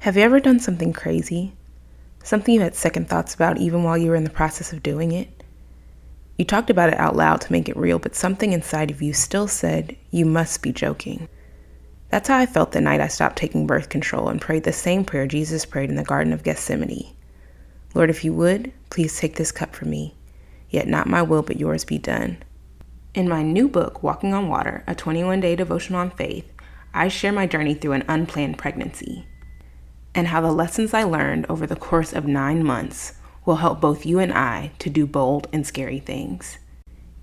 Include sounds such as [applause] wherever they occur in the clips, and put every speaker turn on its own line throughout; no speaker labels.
Have you ever done something crazy? Something you had second thoughts about even while you were in the process of doing it? You talked about it out loud to make it real, but something inside of you still said, You must be joking. That's how I felt the night I stopped taking birth control and prayed the same prayer Jesus prayed in the Garden of Gethsemane Lord, if you would, please take this cup from me, yet not my will but yours be done. In my new book, Walking on Water, a 21 day devotion on faith, I share my journey through an unplanned pregnancy and how the lessons I learned over the course of nine months will help both you and I to do bold and scary things.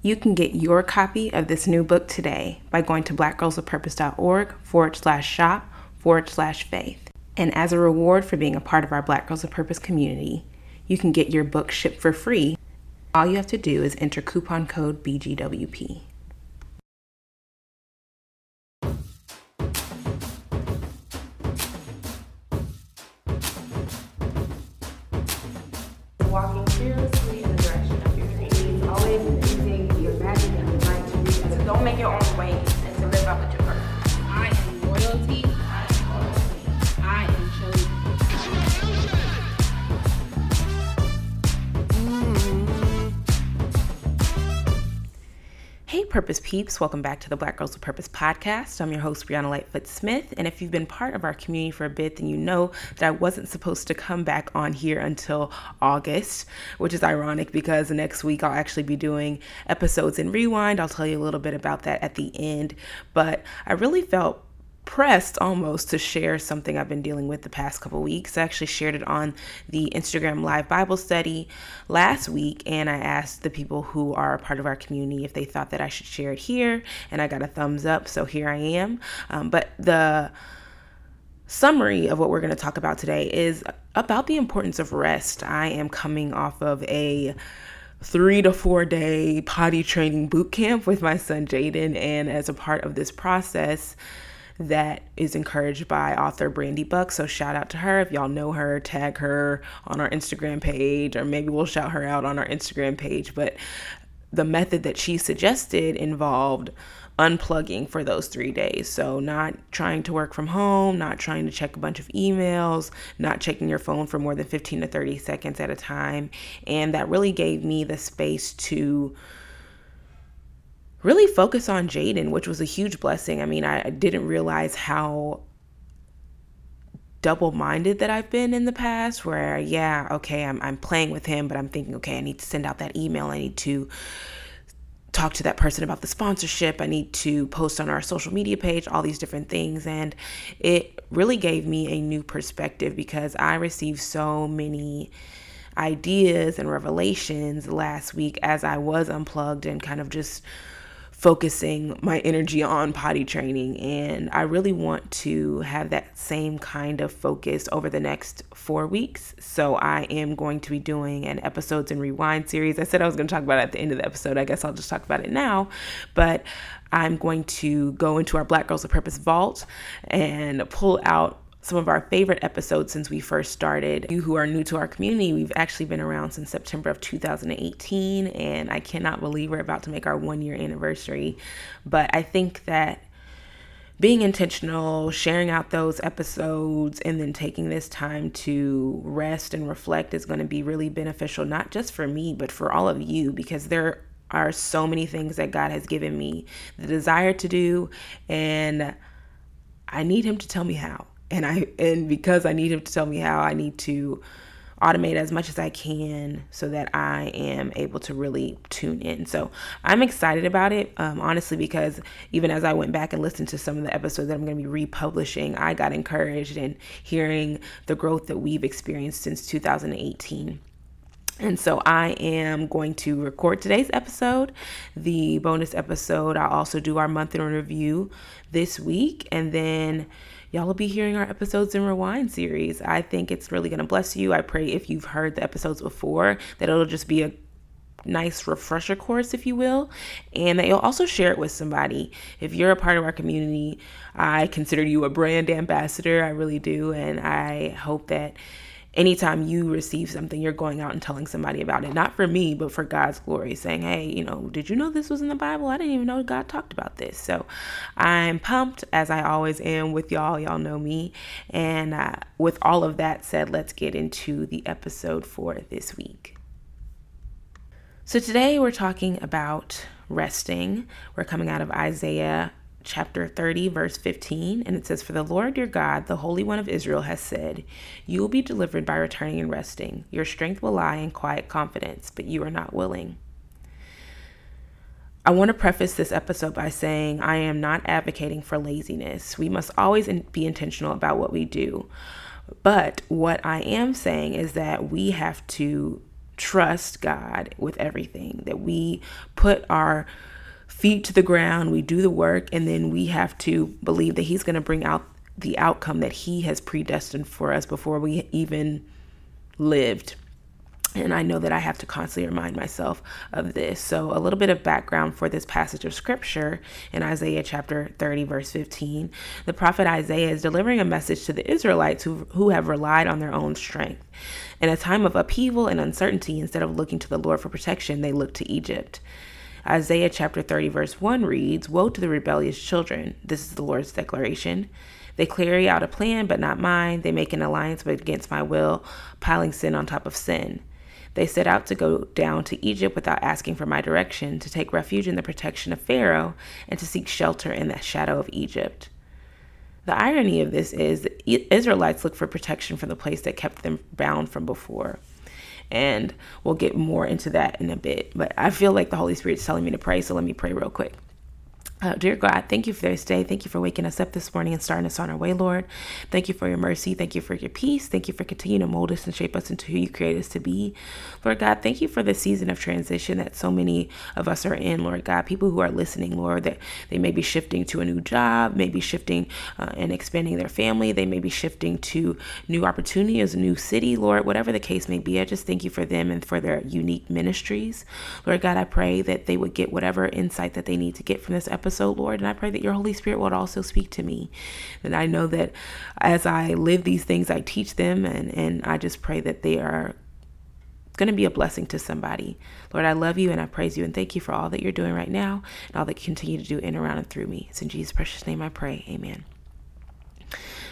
You can get your copy of this new book today by going to blackgirlsofpurpose.org forward slash shop forward slash faith. And as a reward for being a part of our Black Girls of Purpose community, you can get your book shipped for free all you have to do is enter coupon code BGWP.
Walking fearlessly in the direction of your dreams. Always using your magic and your mind to reach. So don't make your own way and to live up with your purpose.
I am royalty.
Purpose Peeps, welcome back to the Black Girls with Purpose podcast. I'm your host, Brianna Lightfoot Smith. And if you've been part of our community for a bit, then you know that I wasn't supposed to come back on here until August, which is ironic because next week I'll actually be doing episodes in Rewind. I'll tell you a little bit about that at the end. But I really felt pressed almost to share something I've been dealing with the past couple weeks. I actually shared it on the Instagram live Bible study last week, and I asked the people who are a part of our community if they thought that I should share it here, and I got a thumbs up, so here I am. Um, but the summary of what we're going to talk about today is about the importance of rest. I am coming off of a three to four day potty training boot camp with my son Jaden, and as a part of this process, that is encouraged by author Brandi Brucks. So shout out to her. If y'all know her, tag her on our Instagram page, or maybe we'll shout her out on our Instagram page. But the method that she suggested involved unplugging for those three days. So, not trying to work from home, not trying to check a bunch of emails, not checking your phone for more than 15 to 30 seconds at a time. And that really gave me the space to really focus on Jaden, which was a huge blessing. I mean, I, didn't realize how double minded that I've been in the past, where, yeah, okay, I'm, I'm playing with him, but I'm thinking, okay, I need to send out that email. I need to talk to that person about the sponsorship. I need to post on our social media page, all these different things. And it really gave me a new perspective because I received so many ideas and revelations last week as I was unplugged and kind of just focusing my energy on potty training. And I really want to have that same kind of focus over the next four weeks. So I am going to be doing an episodes and rewind series. I said I was going to talk about it at the end of the episode. I guess I'll just talk about it now. But I'm going to go into our Black Girls of Purpose vault and pull out some of our favorite episodes since we first started. You who are new to our community, we've actually been around since September of 2018, and I cannot believe we're about to make our one year anniversary. But I think that being intentional, sharing out those episodes, and then taking this time to rest and reflect is going to be really beneficial, not just for me, but for all of you, because there are so many things that God has given me the desire to do, and I need Him to tell me how and I and because I need him to tell me how I need to automate as much as I can so that I am able to really tune in. So I'm excited about it, um, honestly, because even as I went back and listened to some of the episodes that I'm going to be republishing, I got encouraged in hearing the growth that we've experienced since 2018. And so I am going to record today's episode, the bonus episode. I'll also do our month in review this week, and then y'all will be hearing our episodes in Rewind series. I think it's really going to bless you. I pray if you've heard the episodes before that it'll just be a nice refresher course, if you will, and that you'll also share it with somebody. If you're a part of our community, I consider you a brand ambassador. I really do. And I hope that anytime you receive something, you're going out and telling somebody about it. Not for me, but for God's glory, saying, hey, you know, did you know this was in the Bible? I didn't even know God talked about this. So I'm pumped, as I always am with y'all. Y'all know me. And uh, with all of that said, let's get into the episode for this week. So today we're talking about resting. We're coming out of Isaiah chapter 30, verse 15, and it says, For the Lord your God, the Holy One of Israel, has said, You will be delivered by returning and resting. Your strength will lie in quiet confidence, but you are not willing. I want to preface this episode by saying I am not advocating for laziness. We must always be intentional about what we do. But what I am saying is that we have to trust God with everything, that we put our feet to the ground, we do the work, and then we have to believe that He's going to bring out the outcome that He has predestined for us before we even lived. And I know that I have to constantly remind myself of this. So, a little bit of background for this passage of scripture in Isaiah chapter 30, verse 15. The prophet Isaiah is delivering a message to the Israelites who, who have relied on their own strength. In a time of upheaval and uncertainty, instead of looking to the Lord for protection, they look to Egypt. Isaiah chapter 30, verse 1 reads Woe to the rebellious children! This is the Lord's declaration. They carry out a plan, but not mine. They make an alliance, but against my will, piling sin on top of sin. They set out to go down to Egypt without asking for my direction, to take refuge in the protection of Pharaoh, and to seek shelter in the shadow of Egypt. The irony of this is the Israelites look for protection from the place that kept them bound from before. And we'll get more into that in a bit. But I feel like the Holy Spirit's telling me to pray, so let me pray real quick. Uh, dear God, thank you for this day. Thank you for waking us up this morning and starting us on our way, Lord. Thank you for your mercy. Thank you for your peace. Thank you for continuing to mold us and shape us into who you created us to be. Lord God, thank you for the season of transition that so many of us are in, Lord God. People who are listening, Lord, that they may be shifting to a new job, maybe shifting uh, and expanding their family. They may be shifting to new opportunities, new city, Lord, whatever the case may be. I just thank you for them and for their unique ministries. Lord God, I pray that they would get whatever insight that they need to get from this episode episode, Lord. And I pray that your Holy Spirit would also speak to me. And I know that as I live these things, I teach them. And, and I just pray that they are going to be a blessing to somebody. Lord, I love you and I praise you and thank you for all that you're doing right now and all that you continue to do in, around, and through me. It's in Jesus' precious name I pray. Amen.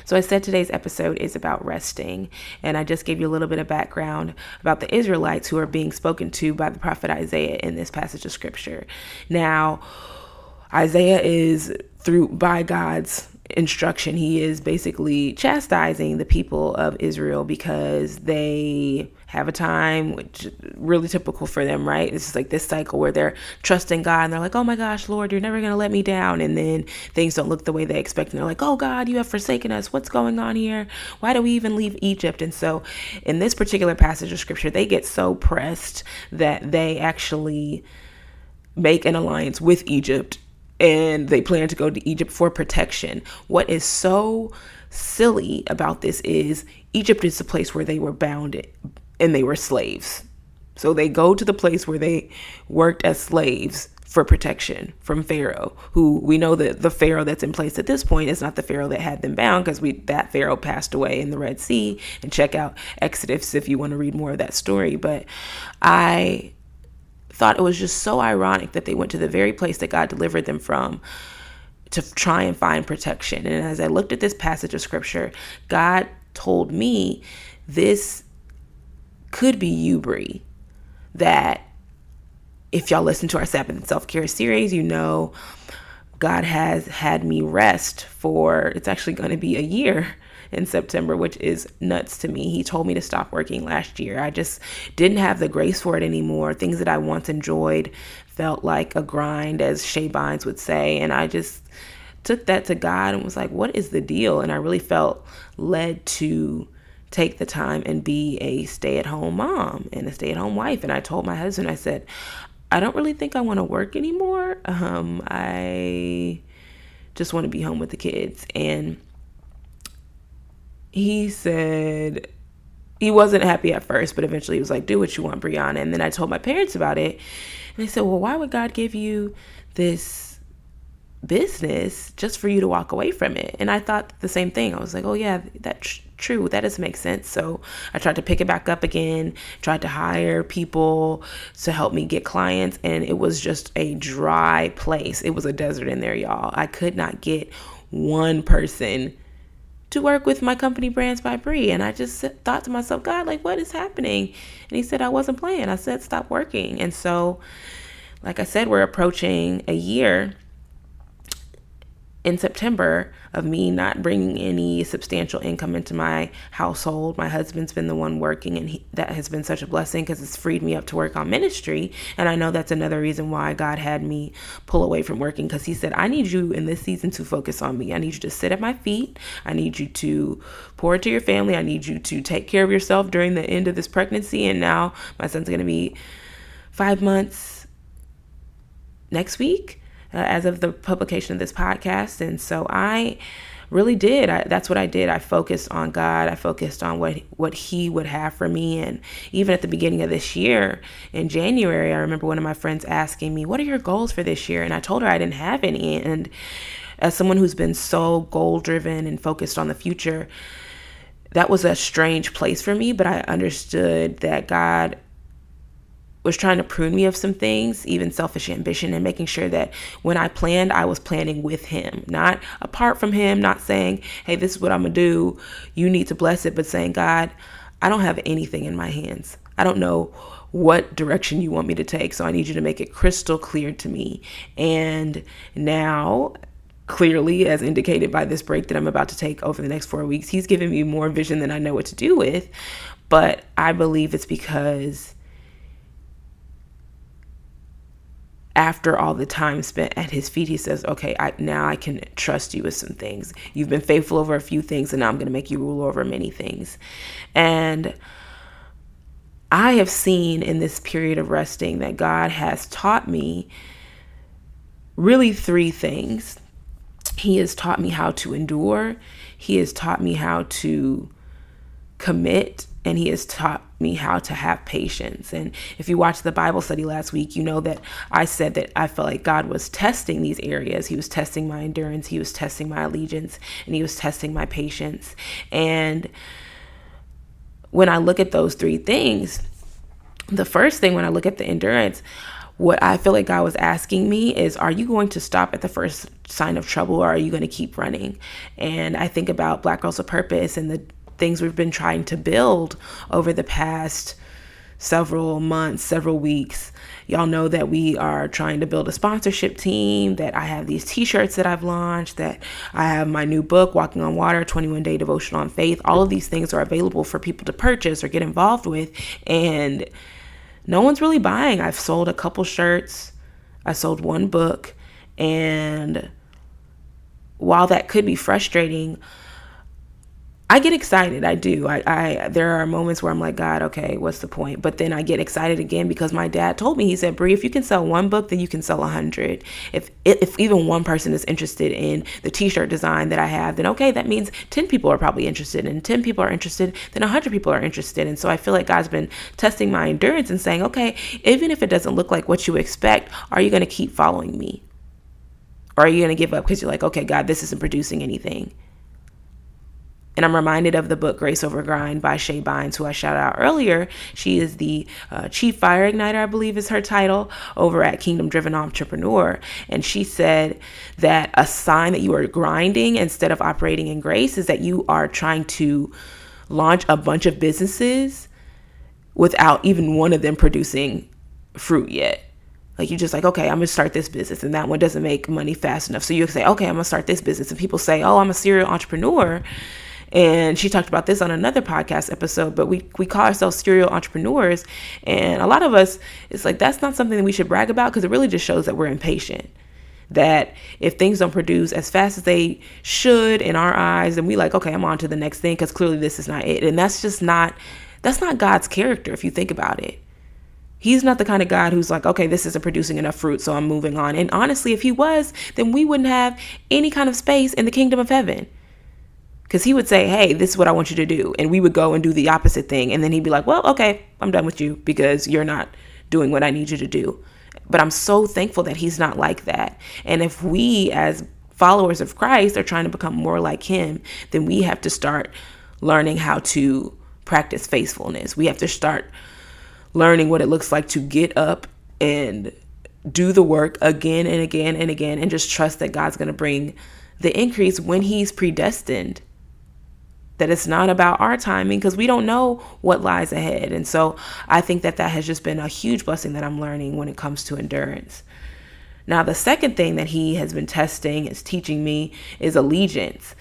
So I said today's episode is about resting, and I just gave you a little bit of background about the Israelites who are being spoken to by the prophet Isaiah in this passage of scripture. Now, Isaiah is through by God's instruction, he is basically chastising the people of Israel because they have a time which really typical for them, right? It's like this cycle where they're trusting God and they're like, "Oh my gosh, Lord, you're never going to let me down." And then things don't look the way they expect and they're like, "Oh God, you have forsaken us. What's going on here? Why do we even leave Egypt?" And so, in this particular passage of scripture, they get so pressed that they actually make an alliance with Egypt and they plan to go to Egypt for protection. What is so silly about this is Egypt is the place where they were bound and they were slaves. So they go to the place where they worked as slaves for protection from Pharaoh, who we know that the Pharaoh that's in place at this point is not the Pharaoh that had them bound because we that Pharaoh passed away in the Red Sea. And check out Exodus if you want to read more of that story. But I thought it was just so ironic that they went to the very place that God delivered them from to try and find protection. And as I looked at this passage of scripture, God told me this could be you, Bree, that if y'all listen to our Sabbath and self care series, you know God has had me rest for it's actually going to be a year in September, which is nuts to me. He told me to stop working last year. I just didn't have the grace for it anymore. Things that I once enjoyed felt like a grind, as Shae Bynes would say. And I just took that to God and was like, what is the deal? And I really felt led to take the time and be a stay at home mom and a stay at home wife. And I told my husband, I said, I don't really think I want to work anymore. Um, I just want to be home with the kids. And he said he wasn't happy at first, but eventually he was like, do what you want, Brianna. And then I told my parents about it. And they said, well, why would God give you this business just for you to walk away from it. And I thought the same thing. I was like, oh, yeah, that's true. That doesn't make sense. So I tried to pick it back up again, tried to hire people to help me get clients. And it was just a dry place. It was a desert in there, y'all. I could not get one person to work with my company brands by Bree. And I just thought to myself, God, like, what is happening? And he said, I wasn't playing. I said, stop working. And so, like I said, we're approaching a year in September of me not bringing any substantial income into my household. My husband's been the one working, and he, that has been such a blessing because it's freed me up to work on ministry. And I know that's another reason why God had me pull away from working because He said, I need you in this season to focus on me. I need you to sit at my feet. I need you to pour into your family. I need you to take care of yourself during the end of this pregnancy. And now my son's going to be five months next week uh, as of the publication of this podcast. And so I really did. I, that's what I did. I focused on God. I focused on what what He would have for me. And even at the beginning of this year, in January, I remember one of my friends asking me, "What are your goals for this year?" And I told her I didn't have any. And as someone who's been so goal driven and focused on the future, that was a strange place for me. But I understood that God was trying to prune me of some things, even selfish ambition, and making sure that when I planned, I was planning with Him, not apart from Him, not saying, hey, this is what I'm gonna do, you need to bless it, but saying, God, I don't have anything in my hands. I don't know what direction you want me to take, so I need you to make it crystal clear to me. And now, clearly, as indicated by this break that I'm about to take over the next four weeks, He's given me more vision than I know what to do with. But I believe it's because after all the time spent at his feet, he says, Okay, I, now I can trust you with some things. You've been faithful over a few things, and now I'm going to make you rule over many things. And I have seen in this period of resting that God has taught me really three things. He has taught me how to endure, He has taught me how to commit, and He has taught me how to have patience. And if you watched the Bible study last week, you know that I said that I felt like God was testing these areas. He was testing my endurance, He was testing my allegiance, and He was testing my patience. And when I look at those three things, the first thing when I look at the endurance, what I feel like God was asking me is, are you going to stop at the first sign of trouble or are you going to keep running? And I think about Black Girls of Purpose and the things we've been trying to build over the past several months, several weeks. Y'all know that we are trying to build a sponsorship team, that I have these t shirts that I've launched, that I have my new book, Walking on Water 21 Day Devotion on Faith. All of these things are available for people to purchase or get involved with. And no one's really buying. I've sold a couple shirts, I sold one book. And while that could be frustrating, I get excited. I do. I, I there are moments where I'm like, God, okay, what's the point? But then I get excited again because my dad told me. He said, Bree, if you can sell one book, then you can sell a hundred. If if even one person is interested in the T-shirt design that I have, then okay, that means ten people are probably interested, and ten people are interested, then a hundred people are interested. And so I feel like God's been testing my endurance and saying, okay, even if it doesn't look like what you expect, are you going to keep following me? Or are you going to give up because you're like, okay, God, this isn't producing anything? And I'm reminded of the book Grace Over Grind by Shae Bynes, who I shouted out earlier. She is the uh, Chief Fire Igniter, I believe is her title, over at Kingdom Driven Entrepreneur. And she said that a sign that you are grinding instead of operating in grace is that you are trying to launch a bunch of businesses without even one of them producing fruit yet. Like you're just like, okay, I'm gonna start this business, and that one doesn't make money fast enough. So you say, okay, I'm gonna start this business, and people say, oh, I'm a serial entrepreneur and she talked about this on another podcast episode, but we, we call ourselves serial entrepreneurs. And a lot of us, it's like that's not something that we should brag about because it really just shows that we're impatient. That if things don't produce as fast as they should in our eyes, then we like, okay, I'm on to the next thing because clearly this is not it. And that's just not that's not God's character if you think about it. He's not the kind of God who's like, okay, this isn't producing enough fruit, so I'm moving on. And honestly, if he was, then we wouldn't have any kind of space in the kingdom of heaven. Because he would say, Hey, this is what I want you to do. And we would go and do the opposite thing. And then he'd be like, Well, okay, I'm done with you because you're not doing what I need you to do. But I'm so thankful that he's not like that. And if we, as followers of Christ, are trying to become more like him, then we have to start learning how to practice faithfulness. We have to start learning what it looks like to get up and do the work again and again and again and just trust that God's going to bring the increase when He's predestined. That it's not about our timing because we don't know what lies ahead. And so I think that that has just been a huge blessing that I'm learning when it comes to endurance. Now, the second thing that he has been testing, is teaching me, is allegiance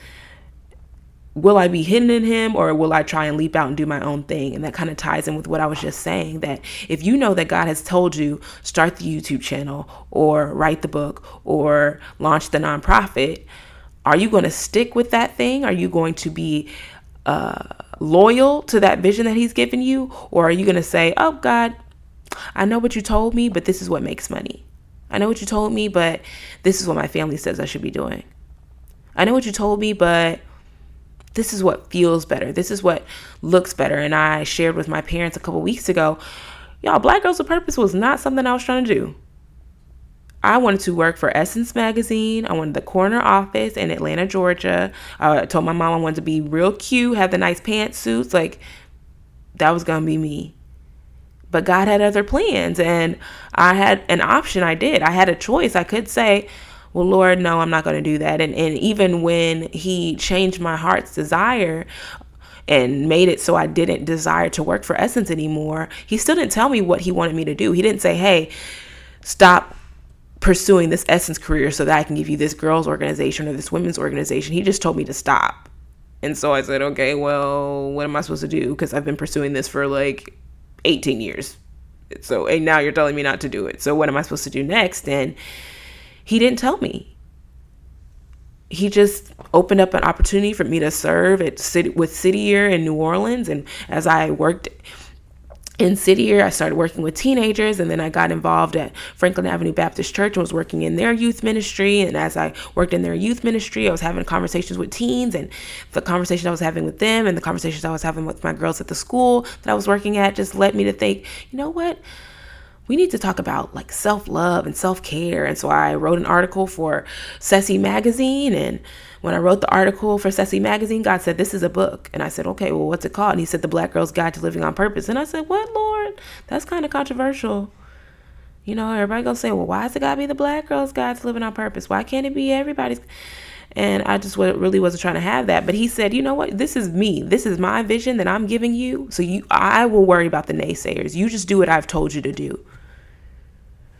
will I be hidden in him or will I try and leap out and do my own thing? And that kind of ties in with what I was just saying that if you know that God has told you start the YouTube channel or write the book or launch the nonprofit, are you going to stick with that thing? Are you going to be uh, loyal to that vision that he's given you? Or are you going to say, oh, God, I know what you told me, but this is what makes money. I know what you told me, but this is what my family says I should be doing. I know what you told me, but this is what feels better. This is what looks better. And I shared with my parents a couple weeks ago, y'all, Black Girls with Purpose was not something I was trying to do. I wanted to work for Essence Magazine. I wanted the corner office in Atlanta, Georgia. I told my mom I wanted to be real cute, have the nice pantsuits. Like, that was going to be me. But God had other plans, and I had an option. I did. I had a choice. I could say, well, Lord, no, I'm not going to do that. And, and even when He changed my heart's desire, and made it so I didn't desire to work for Essence anymore, he still didn't tell me what he wanted me to do. He didn't say, hey, stop pursuing this Essence career so that I can give you this girls' organization or this women's organization. He just told me to stop. And so I said, okay, well, what am I supposed to do? Because I've been pursuing this for like 18 years. So, and now you're telling me not to do it. So, what am I supposed to do next? And he didn't tell me. He just opened up an opportunity for me to serve at city with City Year in New Orleans, and as I worked in City Year, I started working with teenagers, and then I got involved at Franklin Avenue Baptist Church and was working in their youth ministry. And as I worked in their youth ministry, I was having conversations with teens, and the conversation I was having with them, and the conversations I was having with my girls at the school that I was working at, just led me to think, you know what? We need to talk about like self love and self care. And so I wrote an article for Ceci Magazine. And when I wrote the article for Ceci Magazine, God said, This is a book. And I said, Okay, well, what's it called? And He said, The Black Girl's Guide to Living on Purpose. And I said, What, Lord? That's kind of controversial. You know, everybody gonna say, Well, why is it gotta be the Black Girl's Guide to Living on Purpose? Why can't it be everybody's? And I just really wasn't trying to have that. But he said, you know what? This is me. This is my vision that I'm giving you. So you I will worry about the naysayers. You just do what I've told you to do.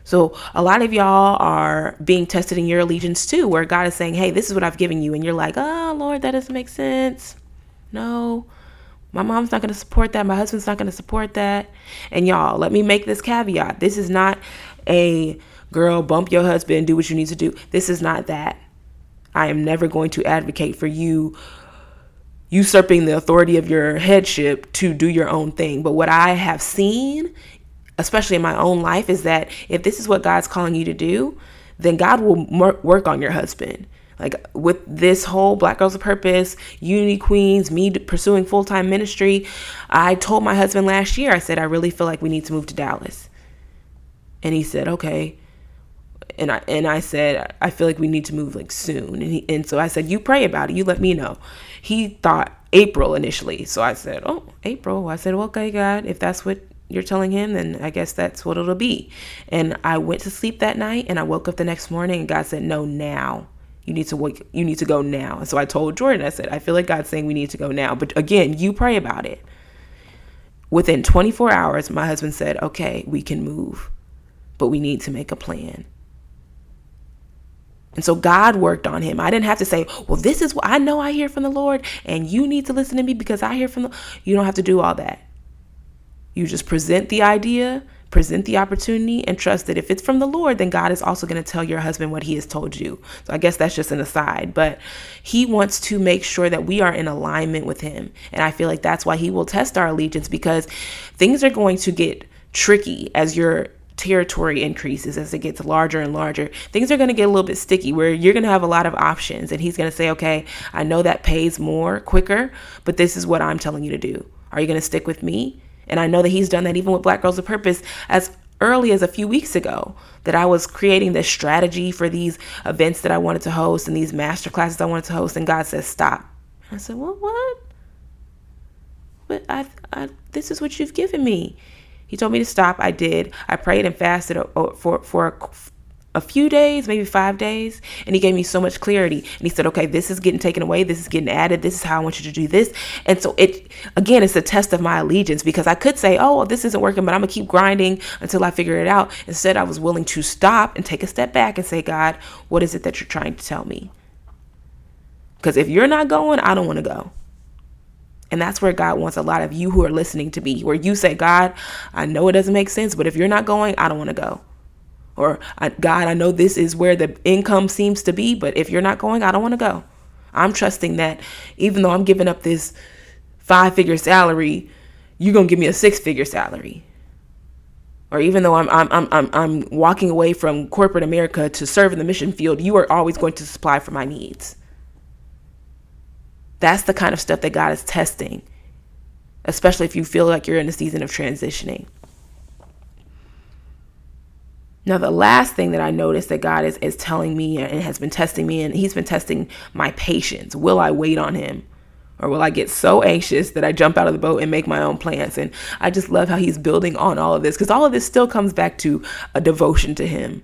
So a lot of y'all are being tested in your allegiance too, where God is saying, Hey, this is what I've given you. And you're like, Oh, Lord, that doesn't make sense. No, my mom's not going to support that. My husband's not going to support that. And y'all, let me make this caveat. This is not a girl, bump your husband, do what you need to do. This is not that. I am never going to advocate for you usurping the authority of your headship to do your own thing. But what I have seen especially in my own life, is that if this is what God's calling you to do, then God will work on your husband. Like with this whole Black Girls of Purpose, Unity Queens, me pursuing full time ministry, I told my husband last year, I said, I really feel like we need to move to Dallas. And he said, okay. And I and I said, I feel like we need to move like soon. And he, and so I said, you pray about it. You let me know. He thought April initially. So I said, oh, April. I said, well, okay, God, if that's what you're telling him, then I guess that's what it'll be. And I went to sleep that night and I woke up the next morning and God said, No, now. You need to wake you need to go now. And so I told Jordan, I said, I feel like God's saying we need to go now. But again, you pray about it. Within 24 hours, my husband said, Okay, we can move, but we need to make a plan. And so God worked on him. I didn't have to say, well, this is what I know I hear from the Lord, and you need to listen to me because I hear from the you don't have to do all that. You just present the idea, present the opportunity, and trust that if it's from the Lord, then God is also going to tell your husband what he has told you. So I guess that's just an aside, but he wants to make sure that we are in alignment with him. And I feel like that's why he will test our allegiance because things are going to get tricky as your territory increases as it gets larger and larger things are going to get a little bit sticky where you're going to have a lot of options and he's going to say okay i know that pays more quicker but this is what i'm telling you to do are you going to stick with me and I know that he's done that even with Black Girls of Purpose as early as a few weeks ago that I was creating this strategy for these events that I wanted to host and these master classes I wanted to host. And God says, stop. I said, well, what? But I, I, this is what you've given me. He told me to stop. I did. I prayed and fasted uh, uh, for, for a few days, maybe five days, and he gave me so much clarity. And he said, okay, this is getting taken away, this is getting added, this is how I want you to do this. And so it again it's a test of my allegiance because I could say, oh, well, this isn't working, but I'm gonna keep grinding until I figure it out. Instead, I was willing to stop and take a step back and say, God, what is it that you're trying to tell me? Because if you're not going, I don't want to go. And that's where God wants a lot of you who are listening to be, where you say, God, I know it doesn't make sense, but if you're not going, I don't want to go. Or, God, I know this is where the income seems to be, but if you're not going, I don't want to go. I'm trusting that even though I'm giving up this five figure salary, you're going to give me a six figure salary. Or even though I'm, I'm, I'm, I'm, I'm walking away from corporate America to serve in the mission field, you are always going to supply for my needs. That's the kind of stuff that God is testing, especially if you feel like you're in a season of transitioning. Now, the last thing that I noticed that God is, is telling me and has been testing me, and He's been testing my patience. Will I wait on Him? Or will I get so anxious that I jump out of the boat and make my own plans? And I just love how He's building on all of this because all of this still comes back to a devotion to Him.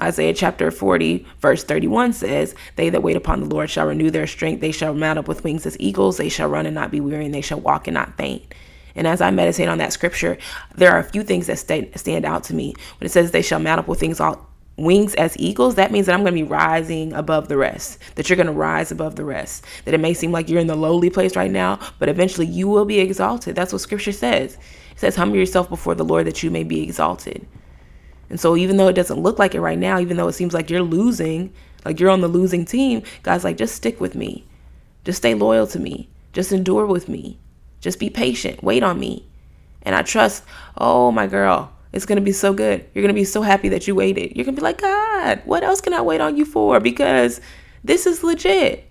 Isaiah chapter 40, verse 31 says, They that wait upon the Lord shall renew their strength. They shall mount up with wings as eagles. They shall run and not be weary, and they shall walk and not faint. And as I meditate on that scripture, there are a few things that stay, stand out to me. When it says they shall mount up with things all wings as eagles, that means that I'm going to be rising above the rest, that you're going to rise above the rest, that it may seem like you're in the lowly place right now, but eventually you will be exalted. That's what scripture says. It says, humble yourself before the Lord that you may be exalted. And so even though it doesn't look like it right now, even though it seems like you're losing, like you're on the losing team, God's like, just stick with me. Just stay loyal to me. Just endure with me. Just be patient. Wait on me. And I trust, oh, my girl, it's going to be so good. You're going to be so happy that you waited. You're going to be like, God, what else can I wait on you for? Because this is legit.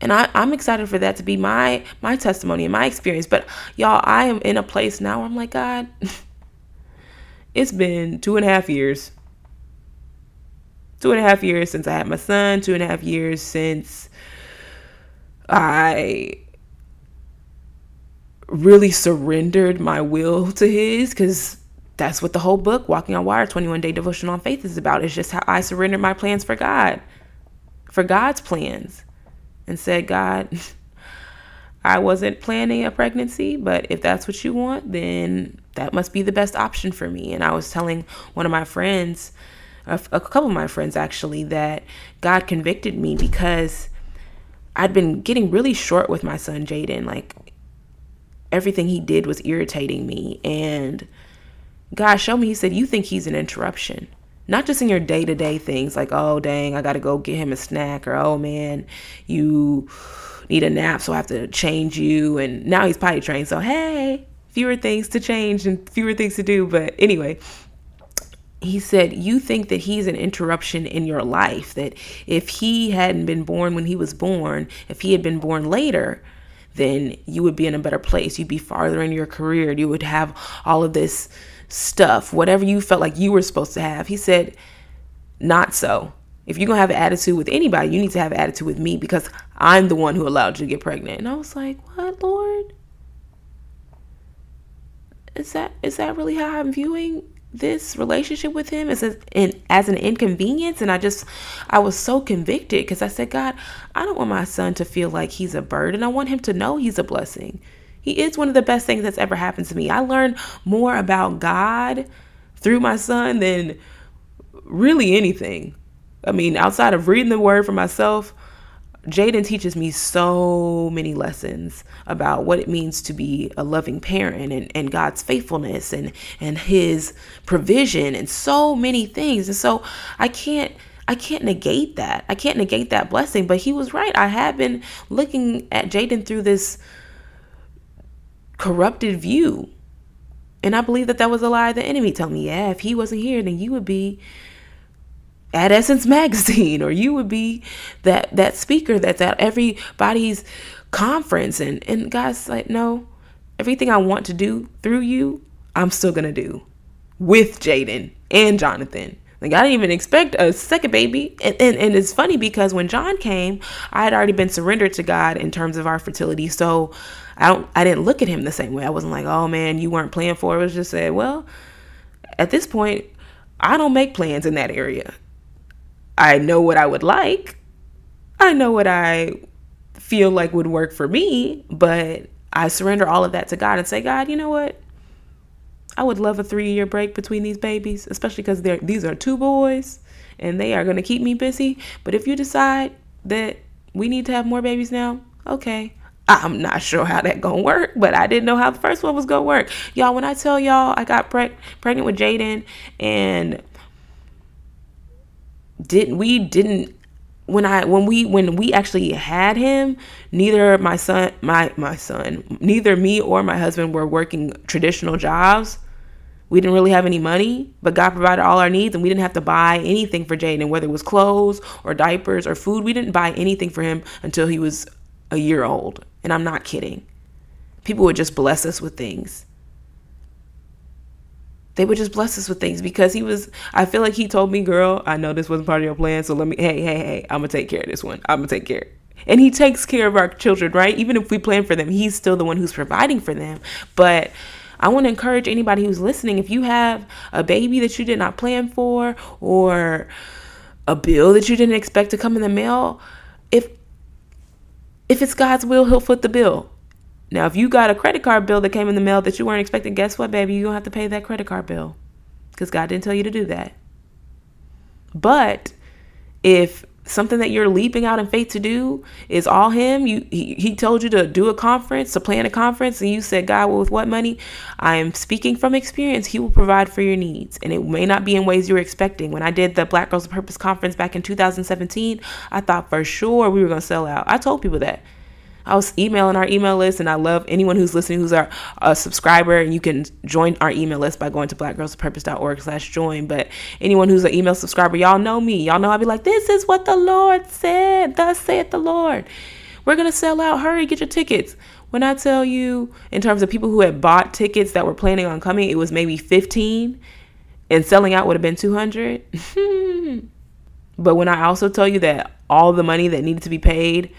And I, I'm excited for that to be my my testimony and my experience. But y'all, I am in a place now where I'm like, God, [laughs] it's been two and a half years. Two and a half years since I had my son, two and a half years since I really surrendered my will to his because that's what the whole book walking on water 21 day devotion on faith is about. It's just how i surrendered my plans for god for god's plans and said god [laughs] i wasn't planning a pregnancy but if that's what you want then that must be the best option for me. And i was telling one of my friends a, a couple of my friends actually that god convicted me because i'd been getting really short with my son jaden like everything he did was irritating me. And God showed me, He said, You think he's an interruption. Not just in your day to day things like, oh, dang, I got to go get him a snack, or oh, man, you need a nap, so I have to change you. And now he's potty trained. So, hey, fewer things to change and fewer things to do. But anyway, he said, You think that he's an interruption in your life, that if he hadn't been born when he was born, if he had been born later, then you would be in a better place. You'd be farther in your career. You would have all of this stuff, whatever you felt like you were supposed to have. He said, Not so. If you're going to have an attitude with anybody, you need to have an attitude with me because I'm the one who allowed you to get pregnant. And I was like, What, Lord? Is that is that really how I'm viewing this relationship with him as as an inconvenience. And I just I was so convicted because I said God I don't want my son to feel like he's a burden. I want him to know he's a blessing. He is one of the best things that's ever happened to me. I learned more about God through my son than really anything. I mean outside of reading the word for myself Jaden teaches me so many lessons about what it means to be a loving parent and, and God's faithfulness and, and his provision and so many things. And so I can't I can't negate that. I can't negate that blessing. But he was right. I have been looking at Jaden through this corrupted view. And I believe that that was a lie the enemy telling me, yeah, if he wasn't here, then you would be at Essence Magazine, or you would be that that speaker that's at everybody's conference. And and God's like, no, everything I want to do through you, I'm still gonna do with Jaden and Jonathan. Like I didn't even expect a second baby. And, and, and it's funny because when John came, I had already been surrendered to God in terms of our fertility. So I don't I didn't look at him the same way. I wasn't like, oh man, you weren't playing for it. It was just said, well, at this point, I don't make plans in that area. I know what I would like. I know what I feel like would work for me, but I surrender all of that to God and say, God, you know what? I would love a three year break between these babies, especially because these are two boys and they are going to keep me busy. But if you decide that we need to have more babies now, okay. I'm not sure how that gonna work, but I didn't know how the first one was gonna work. Y'all, when I tell y'all I got pre- pregnant with Jaden and didn't we didn't when I when we when we actually had him, neither my son my my son, neither me or my husband were working traditional jobs. We didn't really have any money, but God provided all our needs and we didn't have to buy anything for Jaden, whether it was clothes or diapers or food. We didn't buy anything for him until he was a year old. And I'm not kidding. People would just bless us with things they would just bless us with things because he was I feel like he told me, girl, I know this wasn't part of your plan, so let me hey, hey, hey, I'm gonna take care of this one. I'm gonna take care. And he takes care of our children, right? Even if we plan for them, he's still the one who's providing for them. But I want to encourage anybody who's listening if you have a baby that you did not plan for or a bill that you didn't expect to come in the mail, if if it's God's will, he'll foot the bill. Now, if you got a credit card bill that came in the mail that you weren't expecting, guess what, baby? You're going to have to pay that credit card bill because God didn't tell you to do that. But if something that you're leaping out in faith to do is all him you he, he told you to do a conference to plan a conference and you said god well, with what money? I am speaking from experience. He will provide for your needs. And it may not be in ways you were expecting. When i did the black girls of purpose conference back in 2017 i thought for sure we were going to sell out. I told people that I was emailing our email list, and I love anyone who's listening who's our a subscriber, and you can join our email list by going to blackgirlsofpurpose.org slash join. But anyone who's an email subscriber, y'all know me. Y'all know I'll be like, this is what the Lord said. Thus saith the Lord. We're gonna sell out. Hurry, get your tickets. When I tell you, in terms of people who had bought tickets that were planning on coming, it was maybe 15, and selling out would have been 200. [laughs] but when I also tell you that all the money that needed to be paid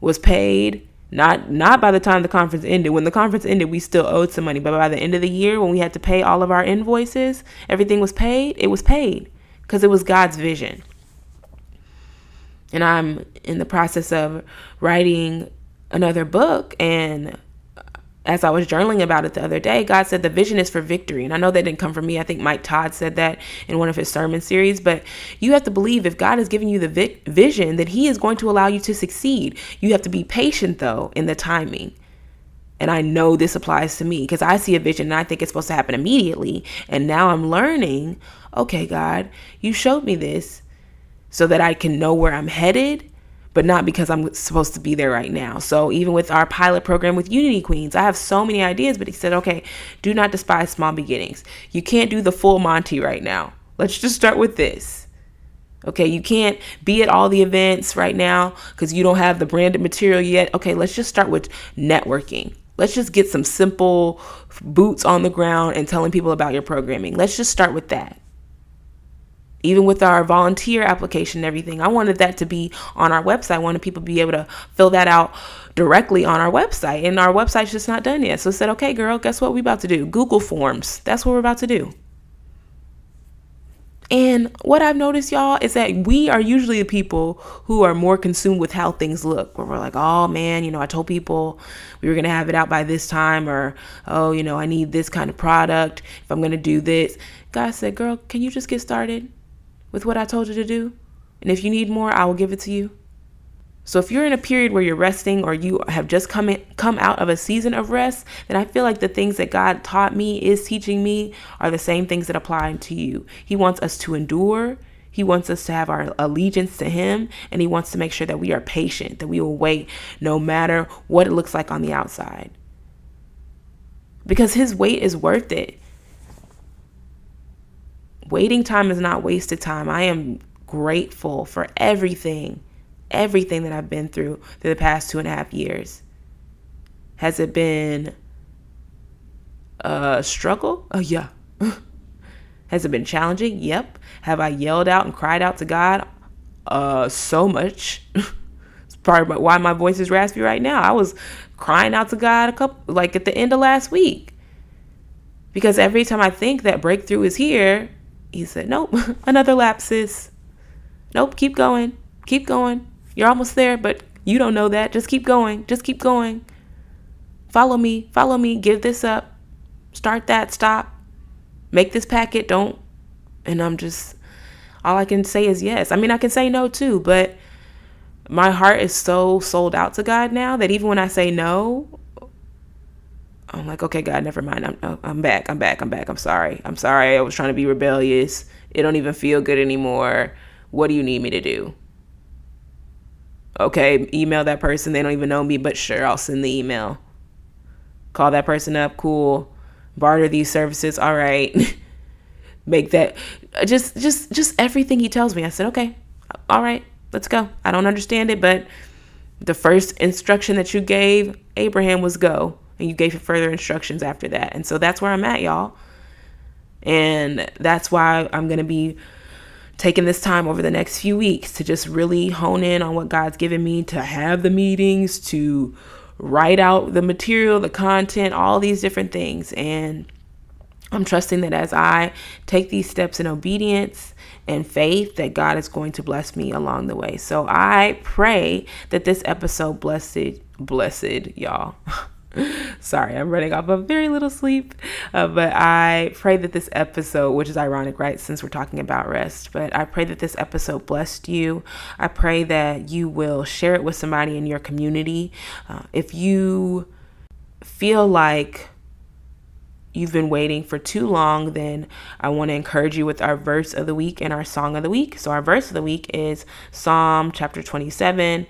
was paid not not by the time the conference ended. When the conference ended we still owed some money. But by the end of the year when we had to pay all of our invoices everything was paid it was paid because it was god's vision. And i'm in the process of writing another book and as I was journaling about it the other day, God said the vision is for victory. And I know that didn't come from me. I think Mike Todd said that in one of his sermon series. But you have to believe if God has given you the vi- vision, that He is going to allow you to succeed. You have to be patient, though, in the timing. And I know this applies to me because I see a vision and I think it's supposed to happen immediately. And now I'm learning okay, God, you showed me this so that I can know where I'm headed but not because I'm supposed to be there right now. So even with our pilot program with Unity Queens, I have so many ideas, but he said, okay, do not despise small beginnings. You can't do the full Monty right now. Let's just start with this. Okay, you can't be at all the events right now because you don't have the branded material yet. Okay, let's just start with networking. Let's just get some simple boots on the ground and telling people about your programming. Let's just start with that even with our volunteer application and everything i wanted that to be on our website. I wanted people to be able to fill that out directly on our website. And our website's just not done yet. So I said okay girl guess what we about to do? Google forms. That's what we're about to do. And what I've noticed, y'all, is that we are usually the people who are more consumed with how things look. Where we're like, oh man, you know, I told people we were going to have it out by this time, or oh, you know, I need this kind of product. If I'm going to do this. God said, girl, can you just get started? With what I told you to do. And if you need more, I will give it to you. So if you're in a period where you're resting or you have just come in, come out of a season of rest, then I feel like the things that God taught me is teaching me are the same things that apply to you. He wants us to endure. He wants us to have our allegiance to him and he wants to make sure that we are patient, that we will wait no matter what it looks like on the outside. Because his wait is worth it. Waiting time is not wasted time. I am grateful for everything, everything that I've been through through the past two and a half years. Has it been a struggle? Oh, yeah. [laughs] Has it been challenging? Yep. Have I yelled out and cried out to God? Uh, so much. it's [laughs] probably why my voice is raspy right now. I was crying out to God a couple, like at the end of last week. Because every time I think that breakthrough is here, he said, nope, [laughs] another lapsus. Nope, keep going. Keep going. You're almost there, but you don't know that. Just keep going. Just keep going. Follow me. Follow me. Give this up. Start that. Stop. Make this packet. Don't. And I'm just, all I can say is yes. I mean, I can say no too, but my heart is so sold out to God now that even when I say no, I'm like, okay, God, never mind. I'm, I'm back. I'm back. I'm back. I'm sorry. I'm sorry. I was trying to be rebellious. It don't even feel good anymore. What do you need me to do? Okay, email that person. They don't even know me, but sure, I'll send the email. Call that person up. Cool. Barter these services. All right. [laughs] Make that just just just everything he tells me. I said, "Okay. All right. Let's go." I don't understand it, but the first instruction that you gave Abraham was go, and you gave further instructions after that. And so that's where I'm at, y'all. And that's why I'm going to be taking this time over the next few weeks to just really hone in on what God's given me to have the meetings, to write out the material, the content, all these different things. And I'm trusting that as I take these steps in obedience and faith, that God is going to bless me along the way. So I pray that this episode blessed, blessed y'all. [laughs] Sorry, I'm running off of very little sleep. Uh, but I pray that this episode, which is ironic, right, since we're talking about rest, but I pray that this episode blessed you. I pray that you will share it with somebody in your community. Uh, if you feel like you've been waiting for too long, then I want to encourage you with our verse of the week and our song of the week. So, our verse of the week is Psalm chapter 27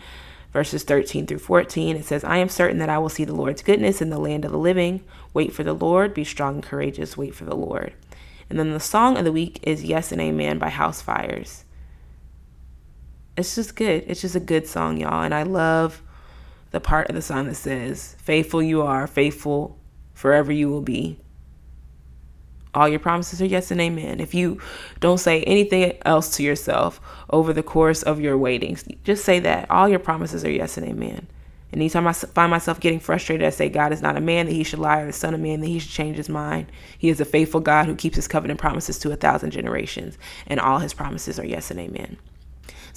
verses 13 through 14. It says, I am certain that I will see the Lord's goodness in the land of the living. Wait for the Lord, be strong and courageous, wait for the Lord. And then the song of the week is Yes and Amen by Housefires. It's just good. It's just a good song, y'all. And I love the part of the song that says, Faithful you are, faithful forever you will be. All your promises are yes and amen. If you don't say anything else to yourself over the course of your waitings, just say that. All your promises are yes and amen. And anytime I find myself getting frustrated, I say, God is not a man that he should lie, or the son of man that he should change his mind. He is a faithful God who keeps his covenant promises to a thousand generations, and all his promises are yes and amen.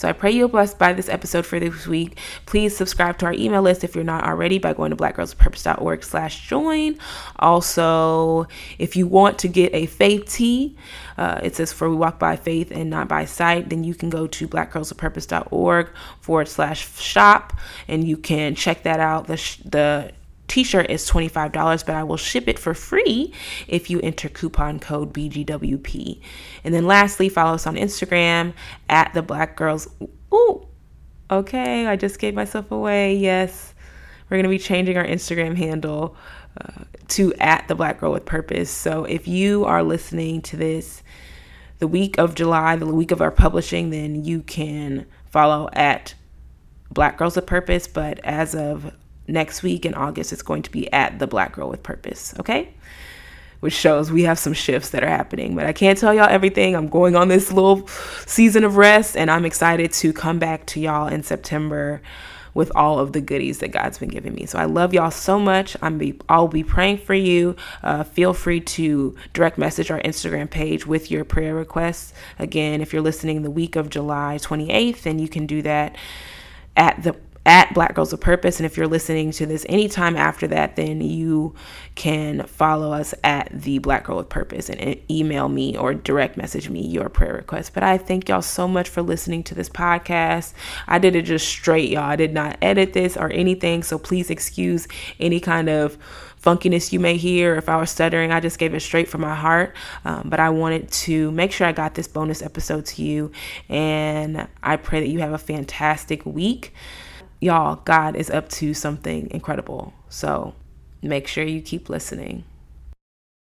So I pray you're blessed by this episode for this week. Please subscribe to our email list if you're not already by going to blackgirlsofpurpose.org slash join. Also, if you want to get a faith tee, uh, it says for we walk by faith and not by sight, then you can go to blackgirlsofpurpose.org forward slash shop and you can check that out. The, sh- the t-shirt is $25 but i will ship it for free if you enter coupon code bgwp and then lastly follow us on instagram at the black girls. Ooh okay i just gave myself away. Yes we're going to be changing our instagram handle uh, to at the black girl with purpose. So if you are listening to this the week of july the week of our publishing then you can follow at black girls with purpose. But as of next week in August, it's going to be at the Black Girl with Purpose, okay? Which shows we have some shifts that are happening. But I can't tell y'all everything. I'm going on this little season of rest, and I'm excited to come back to y'all in September with all of the goodies that God's been giving me. So I love y'all so much. I'm be I'll be praying for you. Uh, feel free to direct message our Instagram page with your prayer requests. Again, if you're listening the week of July 28th, then you can do that at the at Black Girls of Purpose. And if you're listening to this anytime after that, then you can follow us at the Black Girl with Purpose and email me or direct message me your prayer request. But I thank y'all so much for listening to this podcast. I did it just straight, y'all. I did not edit this or anything. So please excuse any kind of funkiness you may hear. If I was stuttering, I just gave it straight from my heart. Um, but I wanted to make sure I got this bonus episode to you. And I pray that you have a fantastic week y'all, God is up to something incredible. So make sure you keep listening.